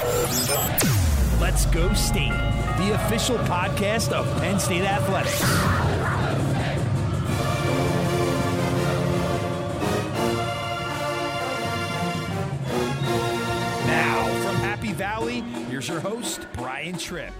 Let's Go State, the official podcast of Penn State Athletics. Now, from Happy Valley, here's your host, Brian Tripp.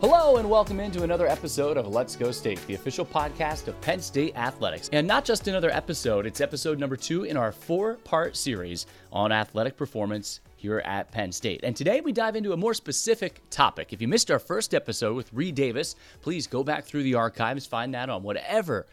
Hello, and welcome into another episode of Let's Go State, the official podcast of Penn State Athletics. And not just another episode, it's episode number two in our four part series on athletic performance here at Penn State. And today we dive into a more specific topic. If you missed our first episode with Reed Davis, please go back through the archives, find that on whatever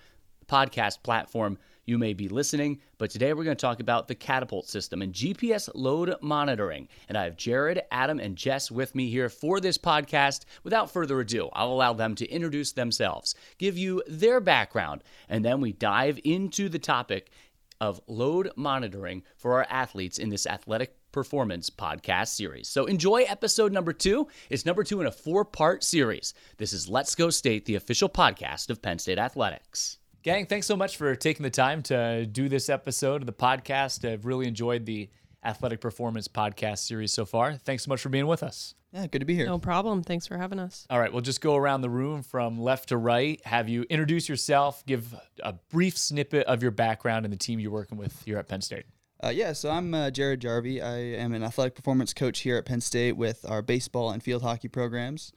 podcast platform you may be listening. But today we're going to talk about the catapult system and GPS load monitoring. And I have Jared, Adam, and Jess with me here for this podcast. Without further ado, I'll allow them to introduce themselves, give you their background, and then we dive into the topic of load monitoring for our athletes in this athletic performance podcast series. So enjoy episode number two. It's number two in a four part series. This is Let's Go State, the official podcast of Penn State Athletics. Gang, thanks so much for taking the time to do this episode of the podcast. I've really enjoyed the athletic performance podcast series so far. Thanks so much for being with us. Yeah, good to be here. No problem. Thanks for having us. All right, we'll just go around the room from left to right, have you introduce yourself, give a brief snippet of your background and the team you're working with here at Penn State. Uh, yeah, so I'm uh, Jared Jarvie. I am an athletic performance coach here at Penn State with our baseball and field hockey programs.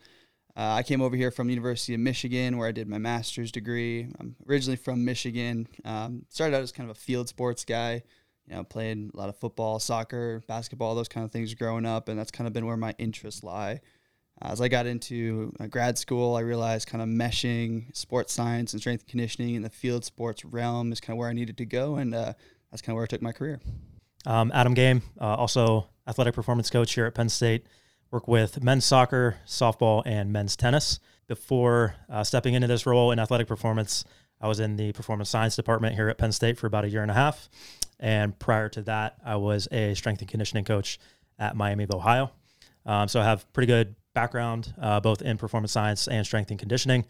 Uh, I came over here from the University of Michigan where I did my master's degree. I'm originally from Michigan. Um, started out as kind of a field sports guy. You know, played a lot of football, soccer, basketball, those kind of things growing up, and that's kind of been where my interests lie. As I got into uh, grad school, I realized kind of meshing sports science and strength and conditioning in the field sports realm is kind of where I needed to go, and uh, that's kind of where I took my career. Um, Adam Game, uh, also athletic performance coach here at Penn State work with men's soccer, softball, and men's tennis. Before uh, stepping into this role in athletic performance, I was in the performance science department here at Penn State for about a year and a half. And prior to that, I was a strength and conditioning coach at Miami of Ohio. Um, so I have pretty good background uh, both in performance science and strength and conditioning.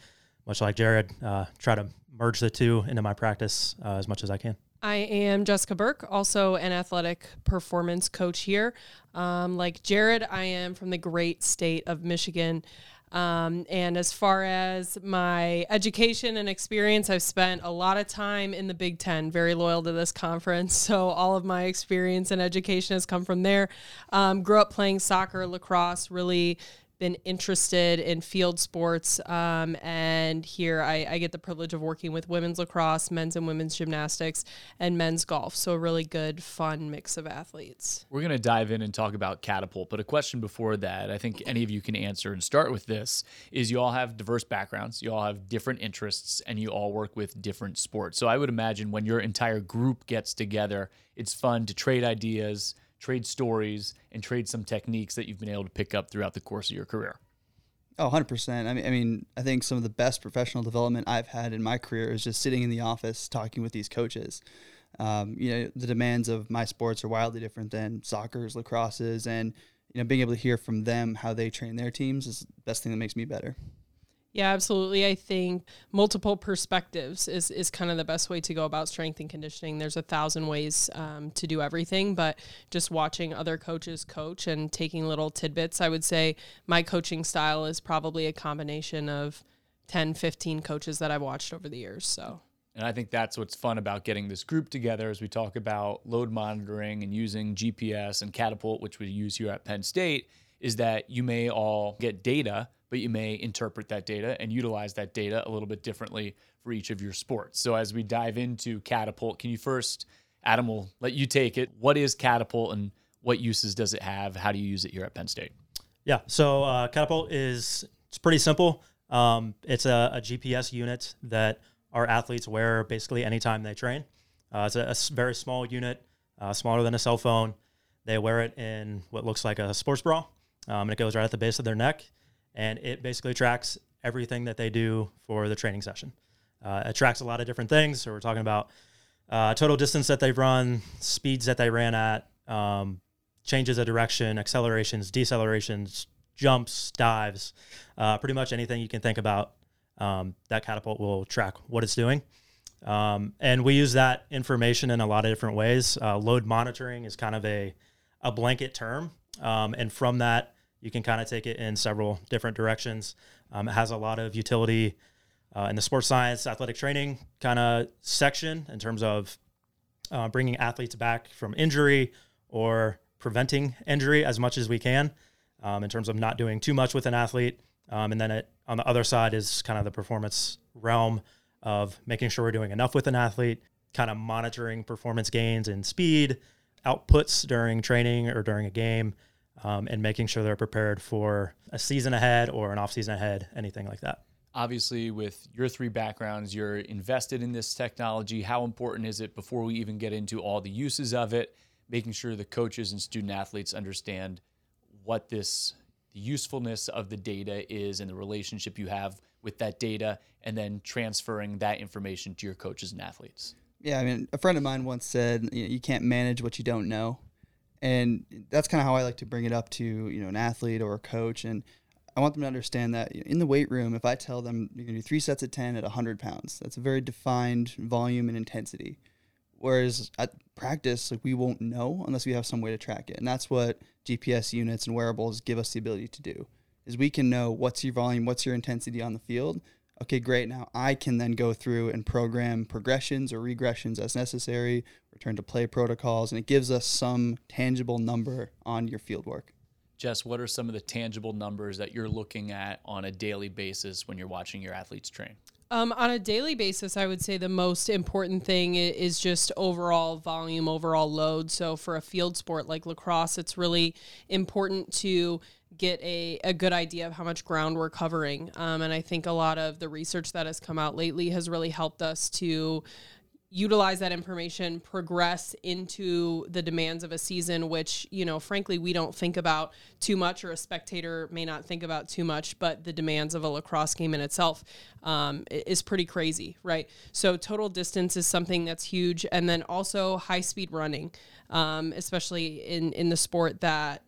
Much like Jared, uh, try to merge the two into my practice uh, as much as I can. I am Jessica Burke, also an athletic performance coach here. Um, like Jared, I am from the great state of Michigan. Um, and as far as my education and experience, I've spent a lot of time in the Big Ten, very loyal to this conference. So all of my experience and education has come from there. Um, grew up playing soccer, lacrosse, really been interested in field sports. Um, and here I, I, get the privilege of working with women's lacrosse, men's and women's gymnastics, and men's golf. So a really good, fun mix of athletes. We're going to dive in and talk about catapult. But a question before that, I think any of you can answer and start with this is you all have diverse backgrounds, you all have different interests, and you all work with different sports. So I would imagine when your entire group gets together, it's fun to trade ideas trade stories, and trade some techniques that you've been able to pick up throughout the course of your career? Oh, 100%. I mean, I mean, I think some of the best professional development I've had in my career is just sitting in the office talking with these coaches. Um, you know, the demands of my sports are wildly different than soccer's, lacrosse's, and you know, being able to hear from them how they train their teams is the best thing that makes me better. Yeah, absolutely. I think multiple perspectives is, is kind of the best way to go about strength and conditioning. There's a thousand ways um, to do everything, but just watching other coaches coach and taking little tidbits, I would say my coaching style is probably a combination of 10, 15 coaches that I've watched over the years. So. And I think that's what's fun about getting this group together as we talk about load monitoring and using GPS and Catapult, which we use here at Penn State, is that you may all get data but you may interpret that data and utilize that data a little bit differently for each of your sports. So as we dive into Catapult, can you first, Adam, will let you take it. What is Catapult and what uses does it have? How do you use it here at Penn State? Yeah, so uh, Catapult is it's pretty simple. Um, it's a, a, GPS unit that our athletes wear basically anytime they train. Uh, it's a, a, very small unit, uh, smaller than a cell phone. They wear it in what looks like a sports bra, um, and it goes right at the base of their neck and it basically tracks everything that they do for the training session. Uh, it tracks a lot of different things. So we're talking about uh, total distance that they've run, speeds that they ran at, um, changes of direction, accelerations, decelerations, jumps, dives, uh, pretty much anything you can think about. Um, that catapult will track what it's doing. Um, and we use that information in a lot of different ways. Uh, load monitoring is kind of a, a blanket term Um, and from that, you can kind of take it in several different directions. Um, it has a lot of utility uh, in the sports science, athletic training kind of section in terms of uh, bringing athletes back from injury or preventing injury as much as we can um, in terms of not doing too much with an athlete. Um, and then it, on the other side is kind of the performance realm of making sure we're doing enough with an athlete, kind of monitoring performance gains and speed, outputs during training or during a game, um, and making sure they're prepared for a season ahead or an off season ahead, anything like that. Obviously, with your three backgrounds, you're invested in this technology. How important is it before we even get into all the uses of it, making sure the coaches and student athletes understand what this the usefulness of the data is and the relationship you have with that data, and then transferring that information to your coaches and athletes? Yeah, I mean, a friend of mine once said, you, know, you can't manage what you don't know. And that's kind of how I like to bring it up to, you know, an athlete or a coach. And I want them to understand that in the weight room, if I tell them you're to do three sets of 10 at 100 pounds, that's a very defined volume and intensity. Whereas at practice, like we won't know unless we have some way to track it. And that's what GPS units and wearables give us the ability to do is we can know what's your volume, what's your intensity on the field. Okay, great. Now I can then go through and program progressions or regressions as necessary, return to play protocols, and it gives us some tangible number on your field work. Jess, what are some of the tangible numbers that you're looking at on a daily basis when you're watching your athletes train? Um, on a daily basis, I would say the most important thing is just overall volume, overall load. So for a field sport like lacrosse, it's really important to get a, a good idea of how much ground we're covering. Um, and I think a lot of the research that has come out lately has really helped us to utilize that information, progress into the demands of a season, which, you know, frankly, we don't think about too much, or a spectator may not think about too much, but the demands of a lacrosse game in itself um, is pretty crazy, right? So, total distance is something that's huge. And then also high speed running, um, especially in, in the sport that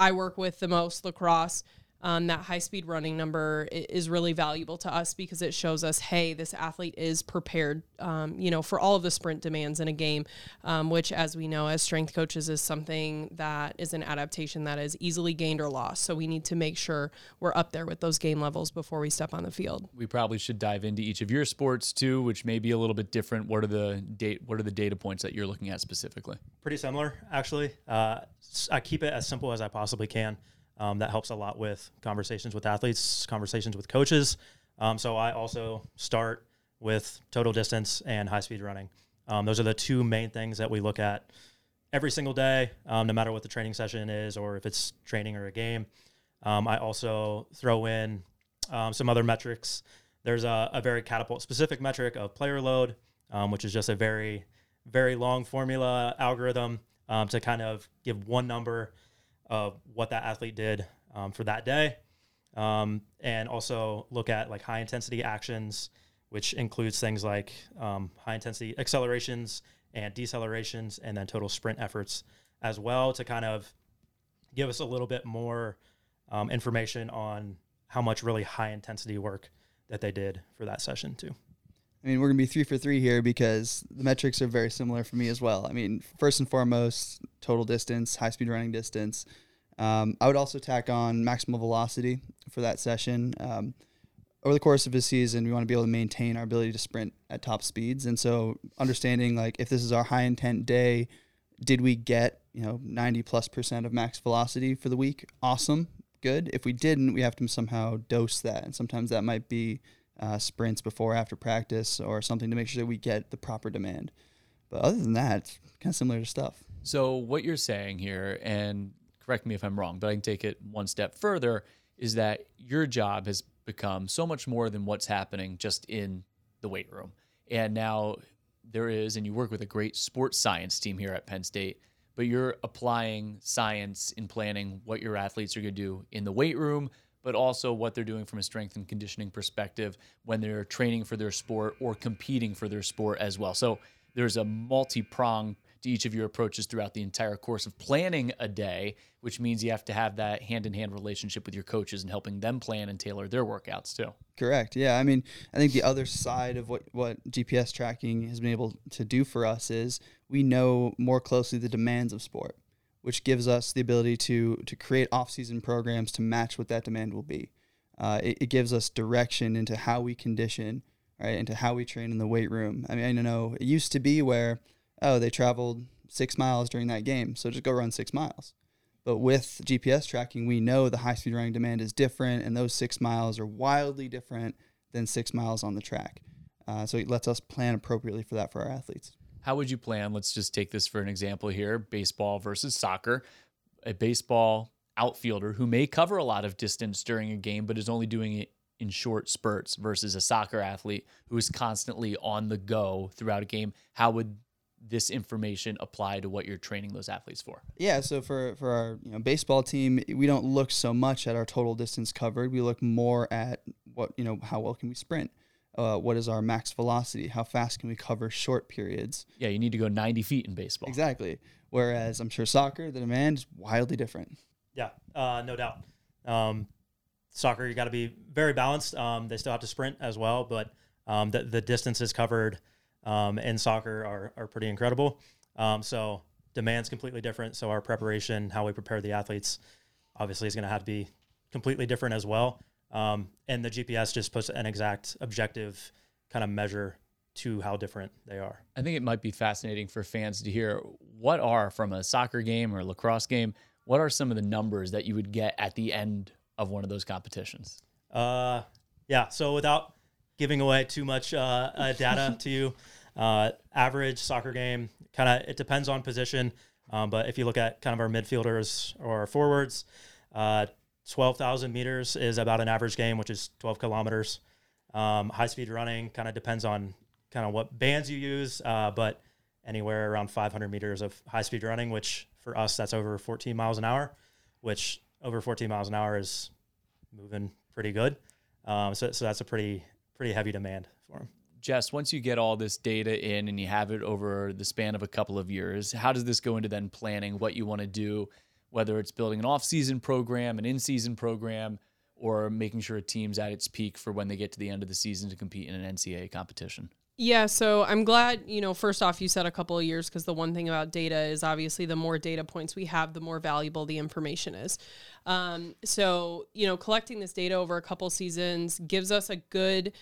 I work with the most, lacrosse um, that high speed running number is really valuable to us because it shows us, hey, this athlete is prepared, um, you know, for all of the sprint demands in a game, um, which, as we know, as strength coaches, is something that is an adaptation that is easily gained or lost. So we need to make sure we're up there with those game levels before we step on the field. We probably should dive into each of your sports too, which may be a little bit different. What are the date? What are the data points that you're looking at specifically? Pretty similar, actually. Uh, I keep it as simple as I possibly can. Um, that helps a lot with conversations with athletes, conversations with coaches. Um, so I also start with total distance and high speed running. Um, those are the two main things that we look at every single day, um, no matter what the training session is or if it's training or a game. Um, I also throw in um, some other metrics. There's a, a, very catapult specific metric of player load, which is just a very, very long formula algorithm to kind of give one number of what that athlete did um, for that day. Um, and also look at like high intensity actions, which includes things like um, high intensity accelerations and decelerations, and then total sprint efforts as well to kind of give us a little bit more um, information on how much really high intensity work that they did for that session too. I mean, we're going to be three for three here because the metrics are very similar for me as well. I mean, first and foremost, total distance, high speed running distance. Um, I would also tack on maximal velocity for that session. Um, over the course of a season, we want to be able to maintain our ability to sprint at top speeds. And so, understanding like if this is our high intent day, did we get you know 90 plus percent of max velocity for the week? Awesome, good. If we didn't, we have to somehow dose that, and sometimes that might be uh, sprints before after practice or something to make sure that we get the proper demand. But other than that, it's kind of similar to stuff. So what you're saying here, and correct me if I'm wrong, but I can take it one step further, is that your job has become so much more than what's happening just in the weight room. And now there is, and you work with a great sports science team here at Penn State, but you're applying science in planning what your athletes are going to do in the weight room, but also what they're doing from a strength and conditioning perspective when they're training for their sport or competing for their sport as well. So there's a multi prong to each of your approaches throughout the entire course of planning a day, which means you have to have that hand in hand relationship with your coaches and helping them plan and tailor their workouts too. Correct. Yeah. I mean, I think the other side of what, what GPS tracking has been able to do for us is we know more closely the demands of sport which gives us the ability to to create off-season programs to match what that demand will be. Uh, it, it gives us direction into how we condition, right, into how we train in the weight room. I mean, I know it used to be where, oh, they traveled six miles during that game, so just go run six miles. But with GPS tracking, we know the high speed running demand is different, and those six miles are wildly different than six miles on the track. Uh, so it lets us plan appropriately for that for our athletes. How would you plan? Let's just take this for an example here baseball versus soccer. A baseball outfielder who may cover a lot of distance during a game, but is only doing it in short spurts versus a soccer athlete who is constantly on the go throughout a game. How would this information apply to what you're training those athletes for? Yeah, so for for our you know baseball team, we don't look so much at our total distance covered. We look more at what you know how well can we sprint. Uh, what is our max velocity? How fast can we cover short periods? Yeah, you need to go 90 feet in baseball. Exactly. Whereas I'm sure soccer, the demand is wildly different. Yeah, uh, no doubt. Um, soccer, you got to be very balanced. Um, they still have to sprint as well, but um, the, the is covered um, in soccer are, are pretty incredible. Um, so demand's completely different. So our preparation, how we prepare the athletes, obviously is going to have to be completely different as well. Um, and the GPS just puts an exact objective kind of measure to how different they are. I think it might be fascinating for fans to hear what are from a soccer game or lacrosse game, what are some of the numbers that you would get at the end of one of those competitions? Uh, yeah. So without giving away too much uh, uh, data to you, uh, average soccer game kind of it depends on position. Um, but if you look at kind of our midfielders or forwards, uh, 12,000 meters is about an average game, which is 12 kilometers. Um, high speed running kind of depends on kind of what bands you use, uh, but anywhere around 500 meters of high speed running, which for us, that's over 14 miles an hour, which over 14 miles an hour is moving pretty good. Um, so, so that's a pretty, pretty heavy demand for them. Jess, once you get all this data in and you have it over the span of a couple of years, how does this go into then planning what you want to do, whether it's building an off-season program, an in-season program, or making sure a team's at its peak for when they get to the end of the season to compete in an NCAA competition? Yeah, so I'm glad, you know, first off, you said a couple of years because the one thing about data is obviously the more data points we have, the more valuable the information is. Um, so, you know, collecting this data over a couple seasons gives us a good,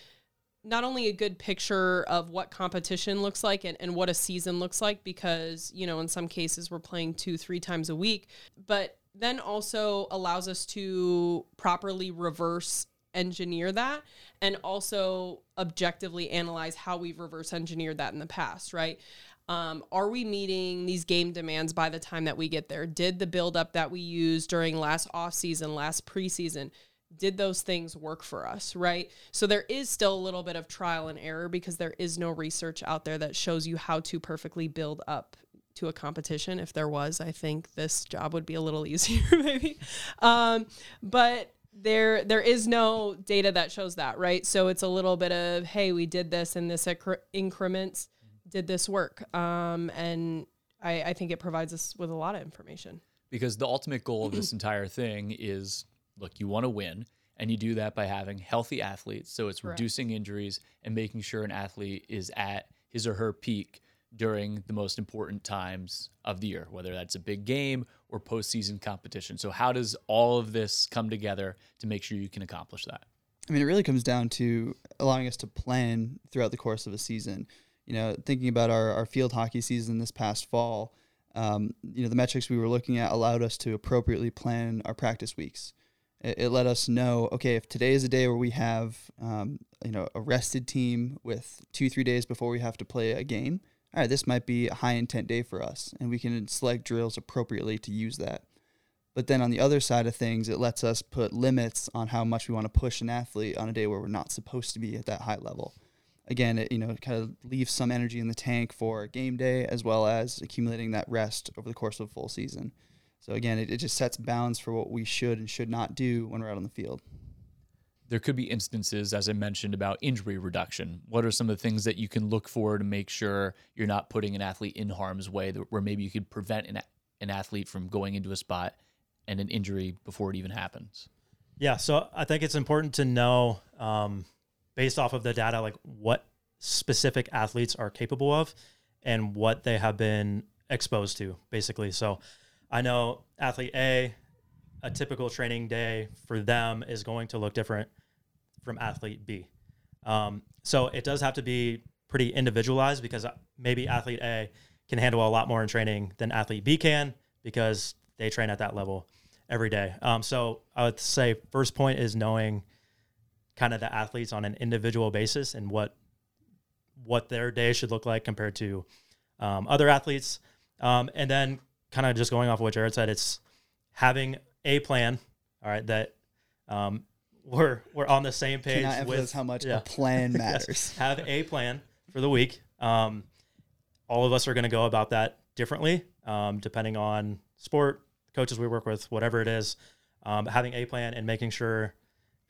not only a good picture of what competition looks like and, and what a season looks like, because, you know, in some cases we're playing two, three times a week, but then also allows us to properly reverse engineer that and also objectively analyze how we've reverse engineered that in the past, right? Um, are we meeting these game demands by the time that we get there? Did the buildup that we used during last off season, last preseason, did those things work for us, right? So there is still a little bit of trial and error because there is no research out there that shows you how to perfectly build up to a competition. If there was, I think this job would be a little easier, maybe. Um, but there there is no data that shows that right? So it's a little bit of hey we did this in this increments did this work. Um, and I, I think it provides us with a lot of information. Because the ultimate goal of this entire thing is look you want to win and you do that by having healthy athletes. So it's Correct. reducing injuries and making sure an athlete is at his or her peak during the most important times of the year, whether that's a big game or postseason competition. So, how does all of this come together to make sure you can accomplish that? I mean, it really comes down to allowing us to plan throughout the course of a season. You know, thinking about our, our field hockey season this past fall, um, you know, the metrics we were looking at allowed us to appropriately plan our practice weeks. It, it let us know, okay, if today is a day where we have, um, you know, a rested team with two, three days before we have to play a game, all right, this might be a high intent day for us, and we can select drills appropriately to use that. But then on the other side of things, it lets us put limits on how much we want to push an athlete on a day where we're not supposed to be at that high level. Again, it you know kind of leaves some energy in the tank for game day as well as accumulating that rest over the course of a full season. So again, it, it just sets bounds for what we should and should not do when we're out on the field there could be instances, as I mentioned, about injury reduction. What are some of the things that you can look for to make sure you're not putting an athlete in harm's way, where maybe you could prevent an, an athlete from going into a spot and an injury before it even happens? Yeah, so I think it's important to know, um, based off of the data, like what specific athletes are capable of and what they have been exposed to, basically. So I know athlete A, a typical training day for them is going to look different from athlete B. Um, so it does have to be pretty individualized because maybe athlete A can handle a lot more in training than athlete B can because they train at that level every day. Um, so I would say first point is knowing kind of the athletes on an individual basis and what what their day should look like compared to um, other athletes. Um, and then kind of just going off of what Jared said, it's having a plan. All right, that um, we're we're on the same page Cannot with how much yeah. a plan Yes. matters. Have a plan for the week. Um, all of us are going to go about that differently, um, depending on sport, coaches we work with, whatever it is. Um, having a plan and making sure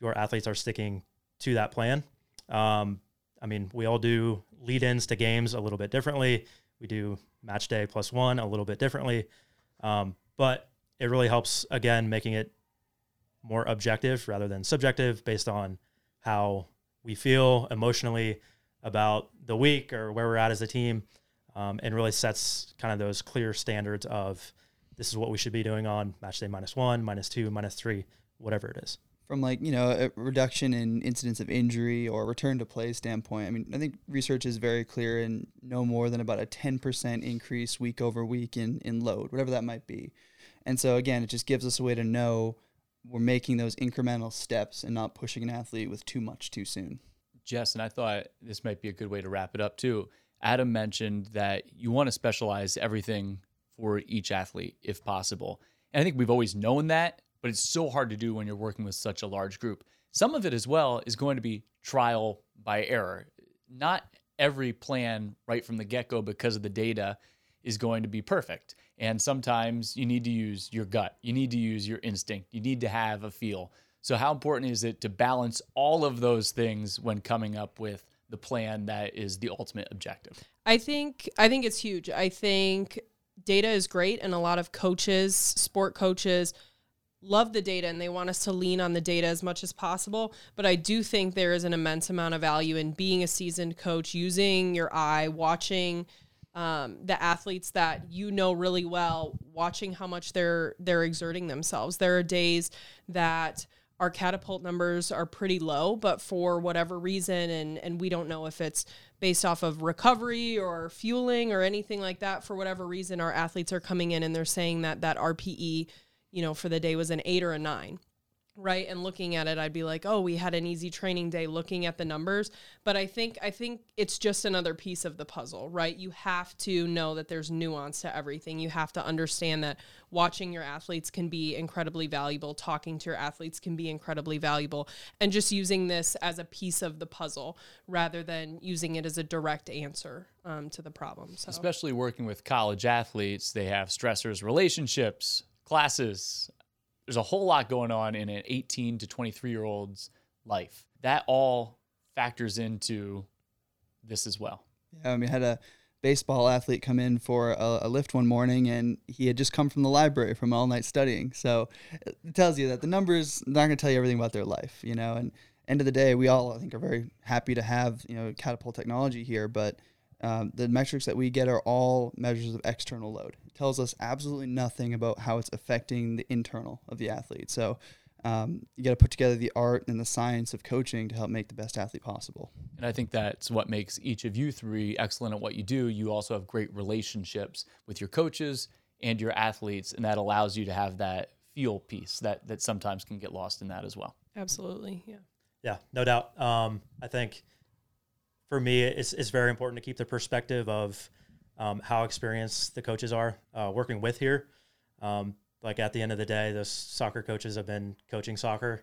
your athletes are sticking to that plan. Um, I mean, we all do lead ins to games a little bit differently. We do match day plus one a little bit differently. Um, but it really helps, again, making it more objective rather than subjective based on how we feel emotionally about the week or where we're at as a team um, and really sets kind of those clear standards of this is what we should be doing on match day minus one, minus two, minus three, whatever it is. From like you know a reduction in incidents of injury or return to play standpoint, I mean I think research is very clear and no more than about a ten percent increase week over week in in load, whatever that might be. And so again, it just gives us a way to know we're making those incremental steps and not pushing an athlete with too much too soon. Jess, and I thought this might be a good way to wrap it up too. Adam mentioned that you want to specialize everything for each athlete if possible. And I think we've always known that, but it's so hard to do when you're working with such a large group. Some of it as well is going to be trial by error. Not every plan right from the get go because of the data is going to be perfect. And sometimes you need to use your gut, you need to use your instinct, you need to have a feel. So, how important is it to balance all of those things when coming up with the plan that is the ultimate objective? I think I think it's huge. I think data is great and a lot of coaches, sport coaches love the data and they want us to lean on the data as much as possible, but I do think there is an immense amount of value in being a seasoned coach, using your eye, watching um, the athletes that you know really well, watching how much they're they're exerting themselves. There are days that our catapult numbers are pretty low, but for whatever reason, and and we don't know if it's based off of recovery or fueling or anything like that. For whatever reason, our athletes are coming in and they're saying that that RPE, you know, for the day was an eight or a nine right and looking at it i'd be like oh we had an easy training day looking at the numbers. But i think i think it's just another piece of the puzzle right? You have to know that there's nuance to everything. You have to understand that watching your athletes can be incredibly valuable talking to your athletes can be incredibly valuable and just using this as a piece of the puzzle rather than using it as a direct answer um, to the problem so. Especially working with college athletes, they have stressors, relationships, classes. There's a whole lot going on in an 18 to 23 year old's life. That all factors into this as well. Yeah, mean, I had a baseball athlete come in for a, a lift one morning, and he had just come from the library from all night studying. So it tells you that the numbers not going to tell you everything about their life, you know. And end of the day, we all I think are very happy to have you know catapult technology here, but um, the metrics that we get are all measures of external load. It tells us absolutely nothing about how it's affecting the internal of the athlete. So um, you got to put together the art and the science of coaching to help make the best athlete possible. And I think that's what makes each of you three excellent at what you do. You also have great relationships with your coaches and your athletes, and that allows you to have that feel piece that that sometimes can get lost in that as well. absolutely yeah Yeah, no doubt. Um, I think for me, it's, it's very important to keep the perspective of um, how experienced the coaches are uh, working with here. Um, like at the end of the day, those soccer coaches have been coaching soccer,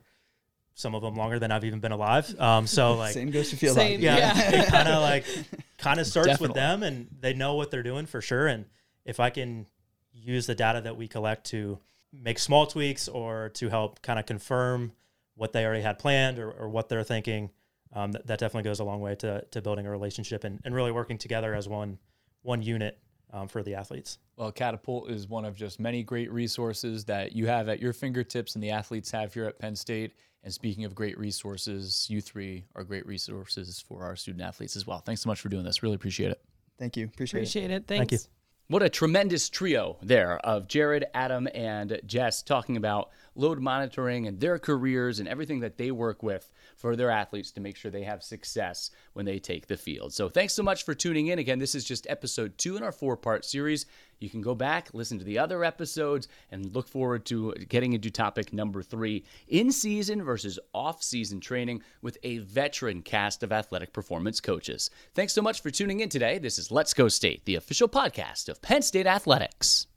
some of them longer than I've even been alive. Um, so like, Same goes to field Same, yeah, Yeah. it kind of like kind of starts Definitely. with them, and they know what they're doing for sure. And if I can use the data that we collect to make small tweaks or to help kind of confirm what they already had planned or, or what they're thinking, um, that, that definitely goes a long way to, to building a relationship and, and really working together as one one unit um, for the athletes. Well, Catapult is one of just many great resources that you have at your fingertips and the athletes have here at Penn State. And speaking of great resources, you three are great resources for our student athletes as well. Thanks so much for doing this. Really appreciate it. Thank you. Appreciate, it. appreciate it Thank you. What a tremendous trio there of Jared, Adam, and Jess talking about load monitoring and their careers and everything that they work with for their athletes to make sure they have success when they take the field. So, thanks so much for tuning in. Again, this is just episode two in our four part series. You can go back, listen to the other episodes, and look forward to getting into topic number three in season versus off season training with a veteran cast of athletic performance coaches. Thanks so much for tuning in today. This is Let's Go State, the official podcast of Penn State Athletics.